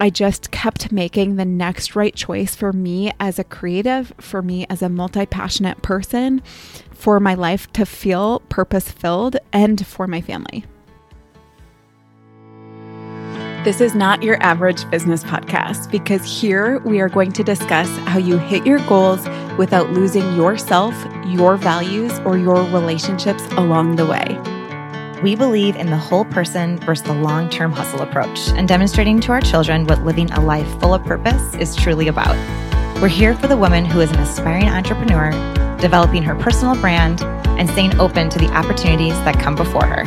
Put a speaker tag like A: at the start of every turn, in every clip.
A: I just kept making the next right choice for me as a creative, for me as a multi passionate person, for my life to feel purpose filled, and for my family. This is not your average business podcast because here we are going to discuss how you hit your goals without losing yourself, your values, or your relationships along the way.
B: We believe in the whole person versus the long term hustle approach and demonstrating to our children what living a life full of purpose is truly about. We're here for the woman who is an aspiring entrepreneur, developing her personal brand, and staying open to the opportunities that come before her.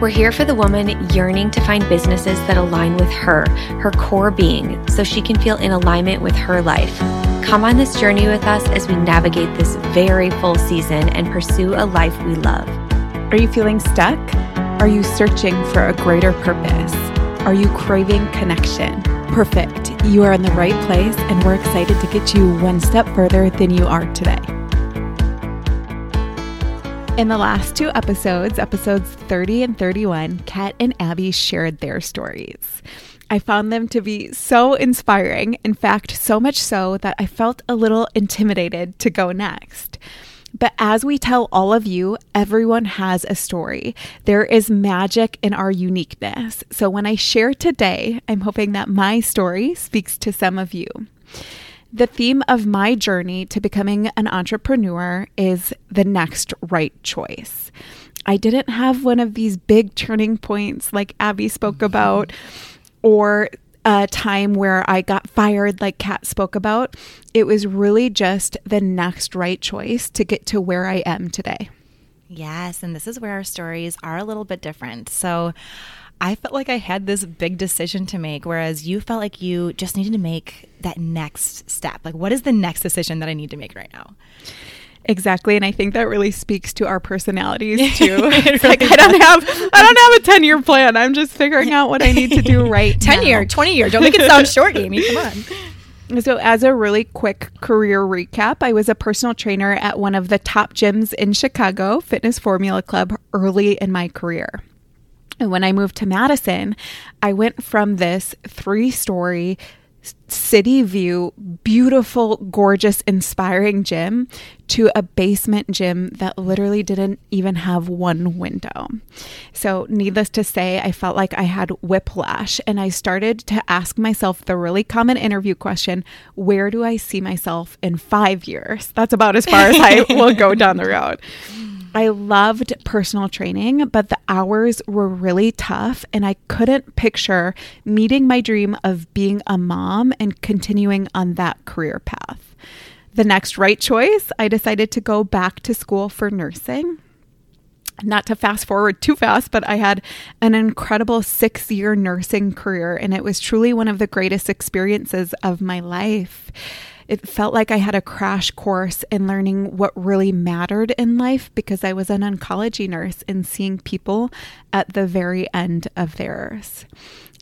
C: We're here for the woman yearning to find businesses that align with her, her core being, so she can feel in alignment with her life. Come on this journey with us as we navigate this very full season and pursue a life we love.
A: Are you feeling stuck? Are you searching for a greater purpose? Are you craving connection? Perfect. You are in the right place, and we're excited to get you one step further than you are today. In the last two episodes, episodes 30 and 31, Kat and Abby shared their stories. I found them to be so inspiring. In fact, so much so that I felt a little intimidated to go next. But as we tell all of you, everyone has a story. There is magic in our uniqueness. So when I share today, I'm hoping that my story speaks to some of you. The theme of my journey to becoming an entrepreneur is the next right choice. I didn't have one of these big turning points like Abby spoke about or a time where I got fired, like Kat spoke about. It was really just the next right choice to get to where I am today.
B: Yes, and this is where our stories are a little bit different. So, I felt like I had this big decision to make, whereas you felt like you just needed to make that next step. Like, what is the next decision that I need to make right now?
A: Exactly, and I think that really speaks to our personalities too. it's like I don't have I don't have a 10-year plan. I'm just figuring out what I need to do right
B: 10 year, 20 year. Don't make it sound short, Amy. Come on.
A: So, as a really quick career recap, I was a personal trainer at one of the top gyms in Chicago, Fitness Formula Club, early in my career. And when I moved to Madison, I went from this three story city view, beautiful, gorgeous, inspiring gym to a basement gym that literally didn't even have one window. So, needless to say, I felt like I had whiplash and I started to ask myself the really common interview question where do I see myself in five years? That's about as far as I will go down the road. I loved personal training, but the hours were really tough, and I couldn't picture meeting my dream of being a mom and continuing on that career path. The next right choice, I decided to go back to school for nursing. Not to fast forward too fast, but I had an incredible six year nursing career, and it was truly one of the greatest experiences of my life. It felt like I had a crash course in learning what really mattered in life because I was an oncology nurse and seeing people at the very end of theirs.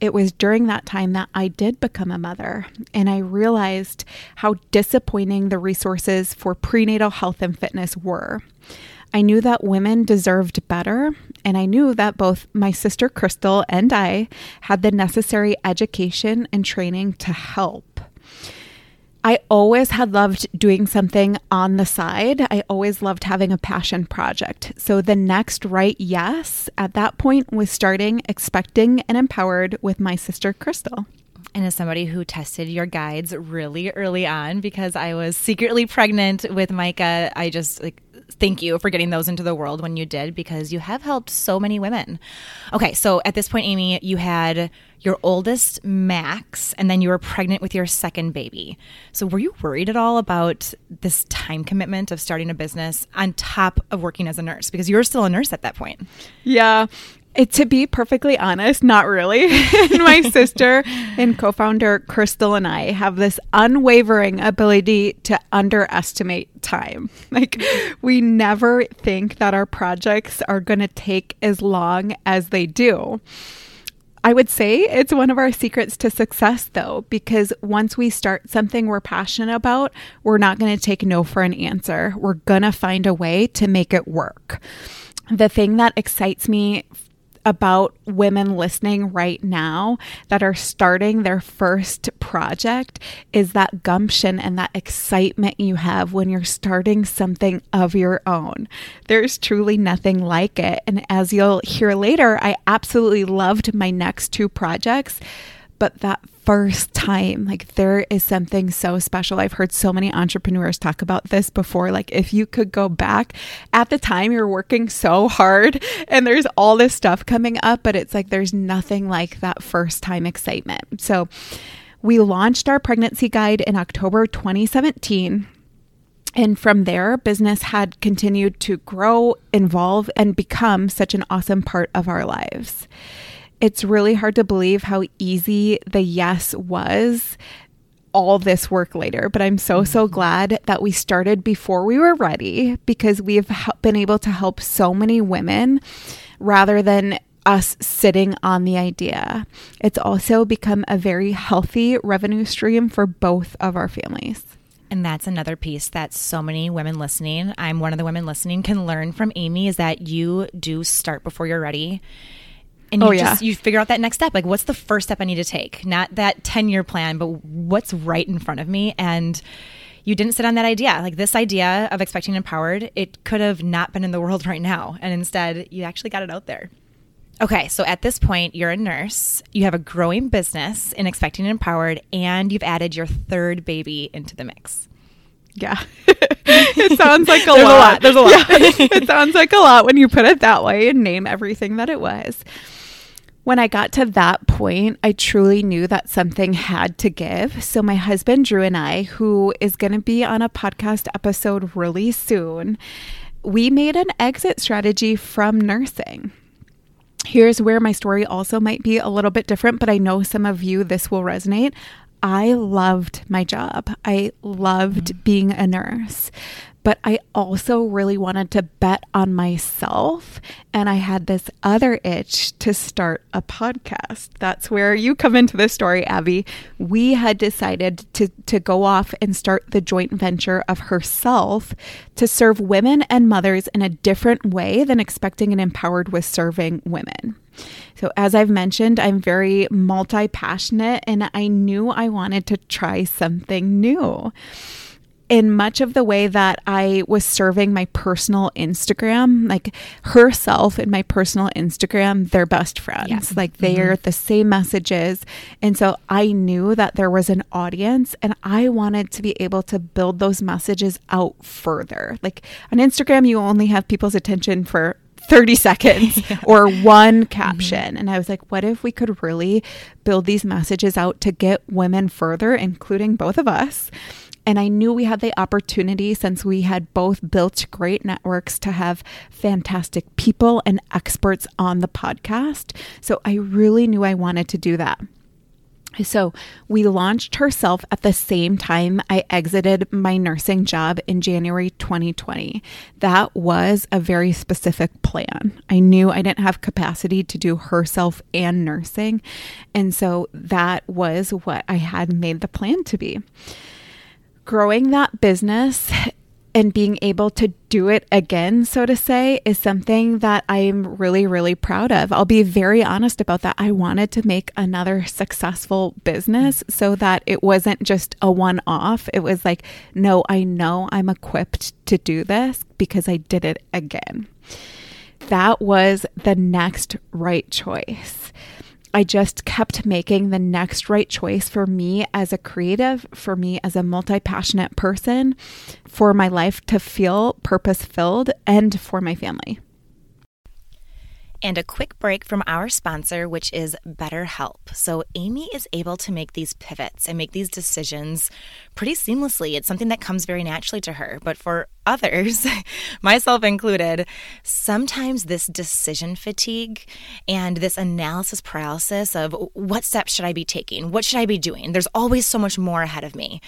A: It was during that time that I did become a mother, and I realized how disappointing the resources for prenatal health and fitness were. I knew that women deserved better, and I knew that both my sister Crystal and I had the necessary education and training to help. I always had loved doing something on the side. I always loved having a passion project. So the next right yes at that point was starting expecting and empowered with my sister Crystal.
B: And as somebody who tested your guides really early on because I was secretly pregnant with Micah, I just like thank you for getting those into the world when you did because you have helped so many women. Okay, so at this point, Amy, you had your oldest, Max, and then you were pregnant with your second baby. So were you worried at all about this time commitment of starting a business on top of working as a nurse? Because you were still a nurse at that point.
A: Yeah. It, to be perfectly honest, not really. My sister and co founder Crystal and I have this unwavering ability to underestimate time. Like, we never think that our projects are going to take as long as they do. I would say it's one of our secrets to success, though, because once we start something we're passionate about, we're not going to take no for an answer. We're going to find a way to make it work. The thing that excites me about women listening right now that are starting their first project is that gumption and that excitement you have when you're starting something of your own. There's truly nothing like it. And as you'll hear later, I absolutely loved my next two projects but that first time, like there is something so special. I've heard so many entrepreneurs talk about this before. Like, if you could go back at the time, you're working so hard and there's all this stuff coming up, but it's like there's nothing like that first time excitement. So, we launched our pregnancy guide in October 2017. And from there, business had continued to grow, evolve, and become such an awesome part of our lives it's really hard to believe how easy the yes was all this work later. But I'm so, so mm-hmm. glad that we started before we were ready because we've been able to help so many women rather than us sitting on the idea. It's also become a very healthy revenue stream for both of our families.
B: And that's another piece that so many women listening, I'm one of the women listening, can learn from Amy is that you do start before you're ready and oh, you oh, just yeah. you figure out that next step like what's the first step i need to take not that 10 year plan but what's right in front of me and you didn't sit on that idea like this idea of expecting empowered it could have not been in the world right now and instead you actually got it out there okay so at this point you're a nurse you have a growing business in expecting empowered and you've added your third baby into the mix
A: yeah. it sounds like a There's lot. a lot. There's a lot. Yeah. it sounds like a lot when you put it that way and name everything that it was when I got to that point, I truly knew that something had to give. So, my husband Drew and I, who is going to be on a podcast episode really soon, we made an exit strategy from nursing. Here's where my story also might be a little bit different, but I know some of you this will resonate. I loved my job. I loved mm-hmm. being a nurse but I also really wanted to bet on myself. And I had this other itch to start a podcast. That's where you come into the story, Abby. We had decided to, to go off and start the joint venture of herself to serve women and mothers in a different way than expecting and empowered was serving women. So, as I've mentioned, I'm very multi passionate and I knew I wanted to try something new in much of the way that I was serving my personal Instagram, like herself and my personal Instagram, they're best friends. Yeah. Like they mm-hmm. are the same messages. And so I knew that there was an audience and I wanted to be able to build those messages out further. Like on Instagram, you only have people's attention for 30 seconds yeah. or one mm-hmm. caption. Mm-hmm. And I was like, what if we could really build these messages out to get women further, including both of us? And I knew we had the opportunity since we had both built great networks to have fantastic people and experts on the podcast. So I really knew I wanted to do that. So we launched herself at the same time I exited my nursing job in January 2020. That was a very specific plan. I knew I didn't have capacity to do herself and nursing. And so that was what I had made the plan to be growing that business and being able to do it again, so to say, is something that I'm really, really proud of. I'll be very honest about that. I wanted to make another successful business mm. so that it wasn't just a one off. It was like, no, I know I'm equipped to do this because I did it again. That was the next right choice. I just kept making the next right choice for me as a creative, for me as a multi passionate person, for my life to feel purpose filled, and for my family
B: and a quick break from our sponsor, which is BetterHelp. So, Amy is able to make these pivots and make these decisions pretty seamlessly. It's something that comes very naturally to her. But for others, myself included, sometimes this decision fatigue and this analysis paralysis of what steps should I be taking? What should I be doing? There's always so much more ahead of me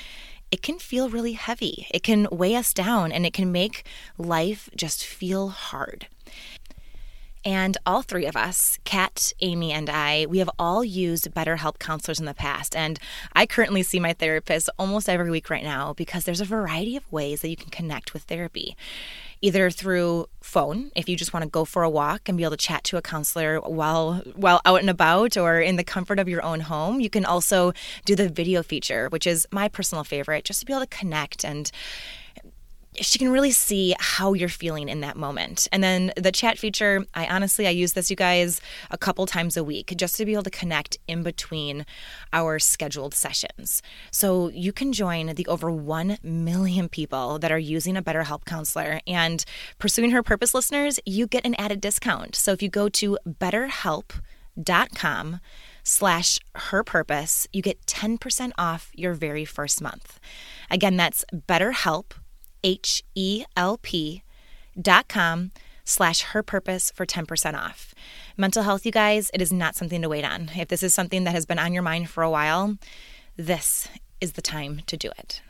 B: it can feel really heavy. It can weigh us down and it can make life just feel hard. And all three of us, Kat, Amy, and I, we have all used BetterHelp counselors in the past. And I currently see my therapist almost every week right now because there's a variety of ways that you can connect with therapy. either through phone if you just want to go for a walk and be able to chat to a counselor while while out and about or in the comfort of your own home. You can also do the video feature, which is my personal favorite, just to be able to connect and she can really see how you're feeling in that moment. And then the chat feature, I honestly I use this you guys a couple times a week just to be able to connect in between our scheduled sessions. So you can join the over 1 million people that are using a BetterHelp counselor and pursuing her purpose listeners, you get an added discount. So if you go to betterhelp.com slash her purpose, you get 10% off your very first month. Again, that's betterhelp H-E-L-P dot com slash her purpose for 10% off. Mental health, you guys, it is not something to wait on. If this is something that has been on your mind for a while, this is the time to do it.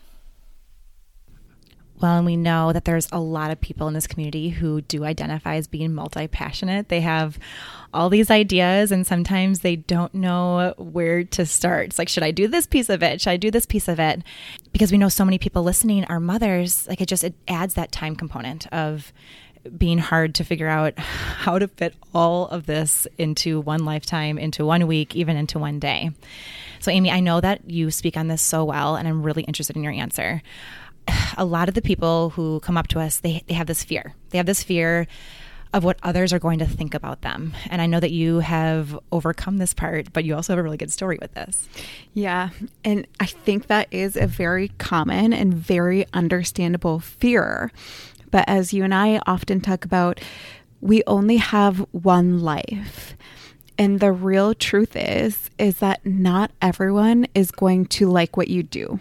B: Well, and we know that there's a lot of people in this community who do identify as being multi passionate. They have all these ideas, and sometimes they don't know where to start. It's like, should I do this piece of it? Should I do this piece of it? Because we know so many people listening are mothers. Like, it just it adds that time component of being hard to figure out how to fit all of this into one lifetime, into one week, even into one day. So, Amy, I know that you speak on this so well, and I'm really interested in your answer a lot of the people who come up to us, they, they have this fear. They have this fear of what others are going to think about them. And I know that you have overcome this part, but you also have a really good story with this.
A: Yeah. And I think that is a very common and very understandable fear. But as you and I often talk about, we only have one life. And the real truth is is that not everyone is going to like what you do.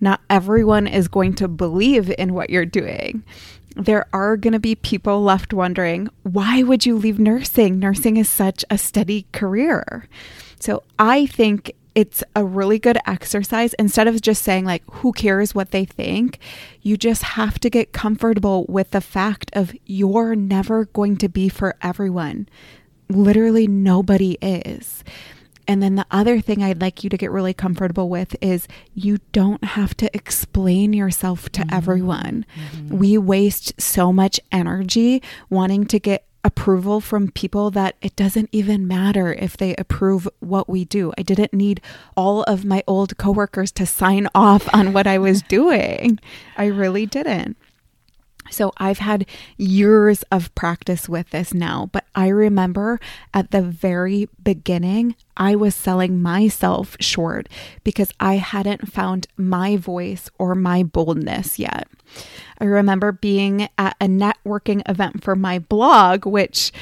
A: Not everyone is going to believe in what you're doing. There are going to be people left wondering, why would you leave nursing? Nursing is such a steady career. So I think it's a really good exercise. Instead of just saying, like, who cares what they think, you just have to get comfortable with the fact of you're never going to be for everyone. Literally, nobody is. And then the other thing I'd like you to get really comfortable with is you don't have to explain yourself to mm-hmm. everyone. Mm-hmm. We waste so much energy wanting to get approval from people that it doesn't even matter if they approve what we do. I didn't need all of my old coworkers to sign off on what I was doing. I really didn't. So I've had years of practice with this now, but I remember at the very beginning, I was selling myself short because I hadn't found my voice or my boldness yet. I remember being at a networking event for my blog, which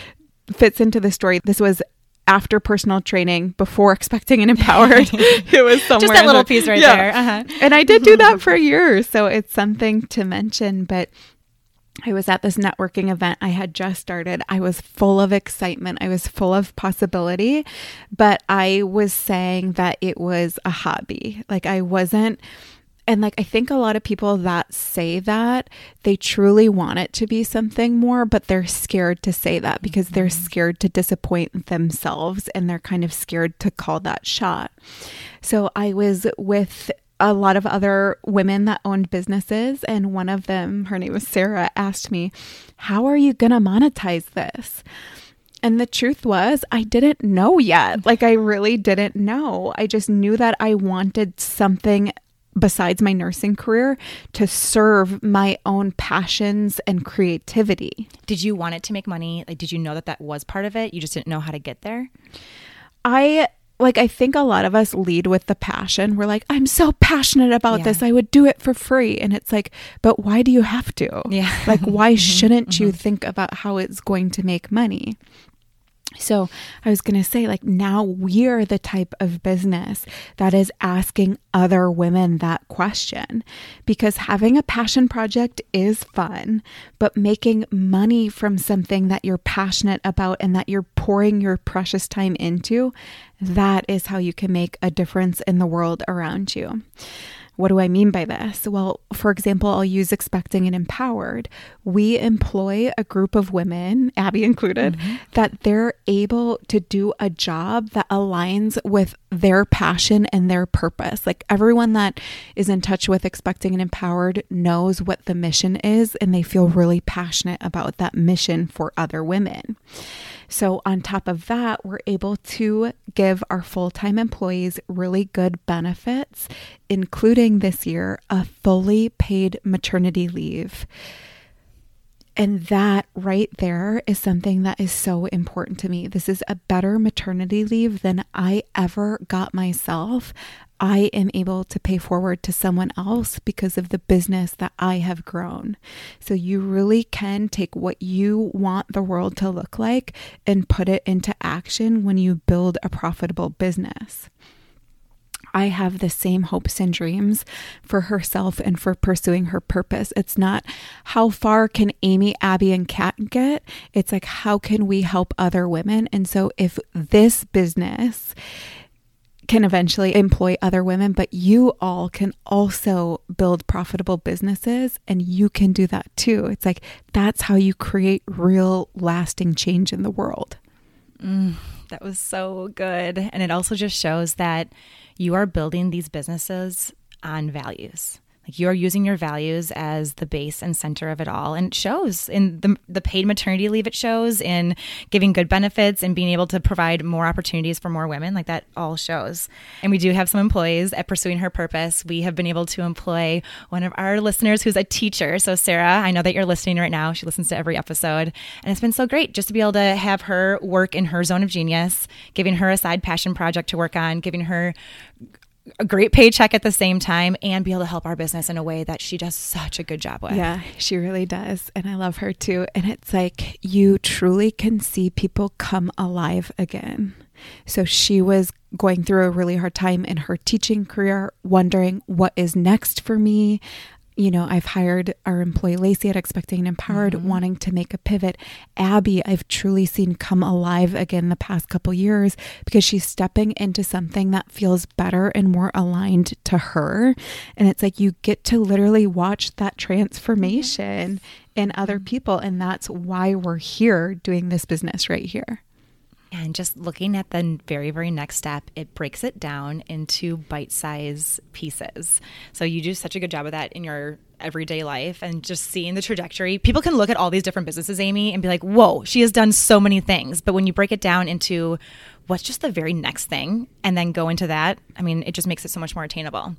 A: fits into the story. This was after personal training, before expecting and empowered. it was somewhere.
B: Just that little the, piece right yeah. there. Uh-huh.
A: And I did do that for years. So it's something to mention. But I was at this networking event I had just started. I was full of excitement. I was full of possibility, but I was saying that it was a hobby. Like I wasn't and like I think a lot of people that say that they truly want it to be something more, but they're scared to say that because they're mm-hmm. scared to disappoint themselves and they're kind of scared to call that shot. So I was with a lot of other women that owned businesses. And one of them, her name was Sarah, asked me, How are you going to monetize this? And the truth was, I didn't know yet. Like, I really didn't know. I just knew that I wanted something besides my nursing career to serve my own passions and creativity.
B: Did you want it to make money? Like, did you know that that was part of it? You just didn't know how to get there?
A: I like I think a lot of us lead with the passion. We're like, I'm so passionate about yeah. this. I would do it for free. And it's like, but why do you have to?
B: Yeah.
A: like why mm-hmm. shouldn't mm-hmm. you think about how it's going to make money? So I was going to say, like, now we're the type of business that is asking other women that question because having a passion project is fun, but making money from something that you're passionate about and that you're pouring your precious time into, that is how you can make a difference in the world around you. What do I mean by this? Well, for example, I'll use expecting and empowered. We employ a group of women, Abby included, mm-hmm. that they're able to do a job that aligns with their passion and their purpose. Like everyone that is in touch with expecting and empowered knows what the mission is and they feel really passionate about that mission for other women. So, on top of that, we're able to give our full time employees really good benefits, including this year a fully paid maternity leave. And that right there is something that is so important to me. This is a better maternity leave than I ever got myself. I am able to pay forward to someone else because of the business that I have grown. So you really can take what you want the world to look like and put it into action when you build a profitable business. I have the same hopes and dreams for herself and for pursuing her purpose. It's not how far can Amy, Abby, and Kat get? It's like how can we help other women? And so if this business can eventually employ other women, but you all can also build profitable businesses and you can do that too. It's like that's how you create real lasting change in the world.
B: Mm, that was so good. And it also just shows that you are building these businesses on values. Like you are using your values as the base and center of it all. And it shows in the, the paid maternity leave, it shows in giving good benefits and being able to provide more opportunities for more women. Like that all shows. And we do have some employees at Pursuing Her Purpose. We have been able to employ one of our listeners who's a teacher. So, Sarah, I know that you're listening right now. She listens to every episode. And it's been so great just to be able to have her work in her zone of genius, giving her a side passion project to work on, giving her a great paycheck at the same time and be able to help our business in a way that she does such a good job with.
A: Yeah, she really does. And I love her too. And it's like you truly can see people come alive again. So she was going through a really hard time in her teaching career, wondering what is next for me you know, I've hired our employee Lacey at Expecting and Empowered, mm-hmm. wanting to make a pivot. Abby, I've truly seen come alive again the past couple years because she's stepping into something that feels better and more aligned to her. And it's like you get to literally watch that transformation in other mm-hmm. people. And that's why we're here doing this business right here.
B: And just looking at the very, very next step, it breaks it down into bite size pieces. So you do such a good job of that in your everyday life and just seeing the trajectory. People can look at all these different businesses, Amy, and be like, whoa, she has done so many things. But when you break it down into what's just the very next thing? And then go into that. I mean it just makes it so much more attainable.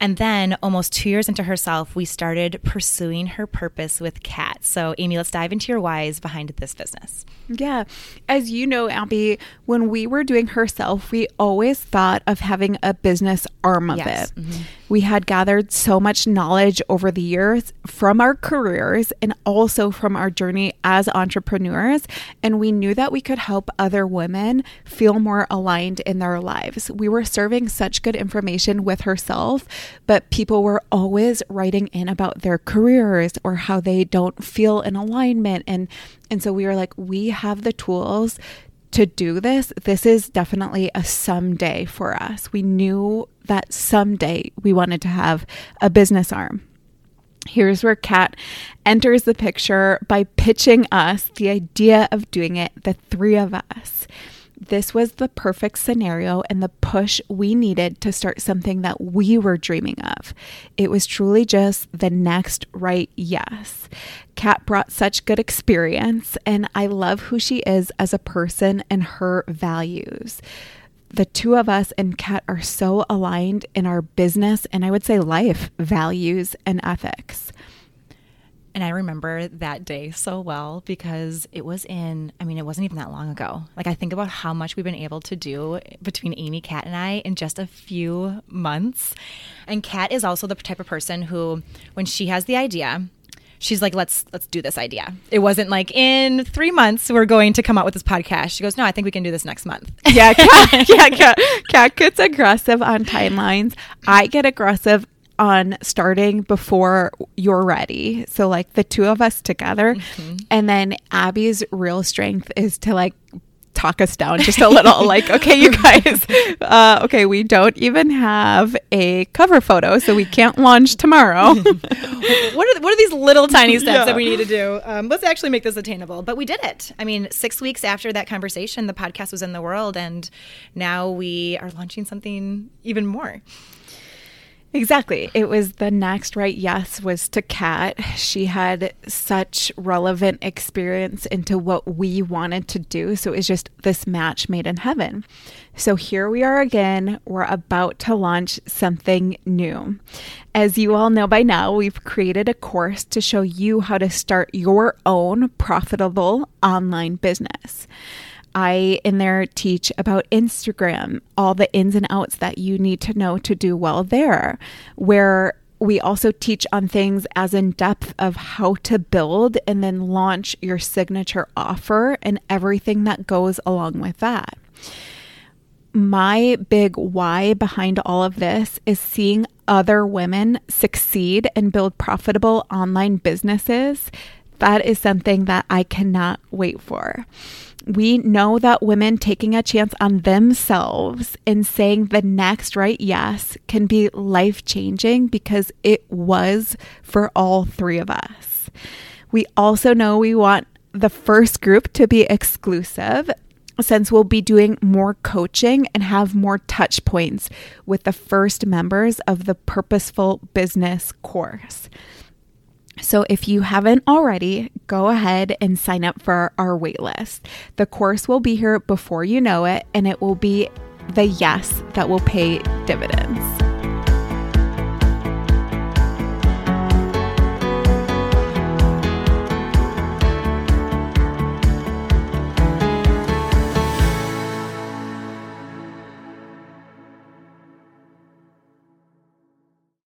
B: And then almost two years into herself we started pursuing her purpose with kat. So amy let's dive into your whys behind this business.
A: Yeah. As you know abby when we were doing herself we always thought of having a business arm of yes. it. Mm-hmm. we had gathered so much knowledge over the years from our careers and also from our journey as entrepreneurs. And we knew that we could help other women feel feel more aligned in their lives. We were serving such good information with herself, but people were always writing in about their careers or how they don't feel in alignment and and so we were like we have the tools to do this. This is definitely a someday for us. We knew that someday we wanted to have a business arm. Here's where Kat enters the picture by pitching us the idea of doing it, the three of us this was the perfect scenario and the push we needed to start something that we were dreaming of. It was truly just the next right yes. Kat brought such good experience, and I love who she is as a person and her values. The two of us and Kat are so aligned in our business and I would say life values and ethics.
B: And I remember that day so well because it was in, I mean, it wasn't even that long ago. Like, I think about how much we've been able to do between Amy, Kat, and I in just a few months. And Kat is also the type of person who, when she has the idea, she's like let's let's do this idea it wasn't like in three months we're going to come out with this podcast she goes no i think we can do this next month
A: yeah kat, yeah kat, kat gets aggressive on timelines i get aggressive on starting before you're ready. So like the two of us together. Mm-hmm. And then Abby's real strength is to like talk us down just a little. like, okay, you guys, uh, okay, we don't even have a cover photo, so we can't launch tomorrow.
B: what are what are these little tiny steps yeah. that we need to do? Um, let's actually make this attainable. But we did it. I mean, six weeks after that conversation, the podcast was in the world, and now we are launching something even more.
A: Exactly. It was the next right yes was to Kat. She had such relevant experience into what we wanted to do. So it was just this match made in heaven. So here we are again. We're about to launch something new. As you all know by now, we've created a course to show you how to start your own profitable online business. I in there teach about Instagram, all the ins and outs that you need to know to do well there, where we also teach on things as in depth of how to build and then launch your signature offer and everything that goes along with that. My big why behind all of this is seeing other women succeed and build profitable online businesses. That is something that I cannot wait for we know that women taking a chance on themselves and saying the next right yes can be life changing because it was for all three of us. We also know we want the first group to be exclusive since we'll be doing more coaching and have more touch points with the first members of the Purposeful Business course. So, if you haven't already, go ahead and sign up for our waitlist. The course will be here before you know it, and it will be the yes that will pay dividends.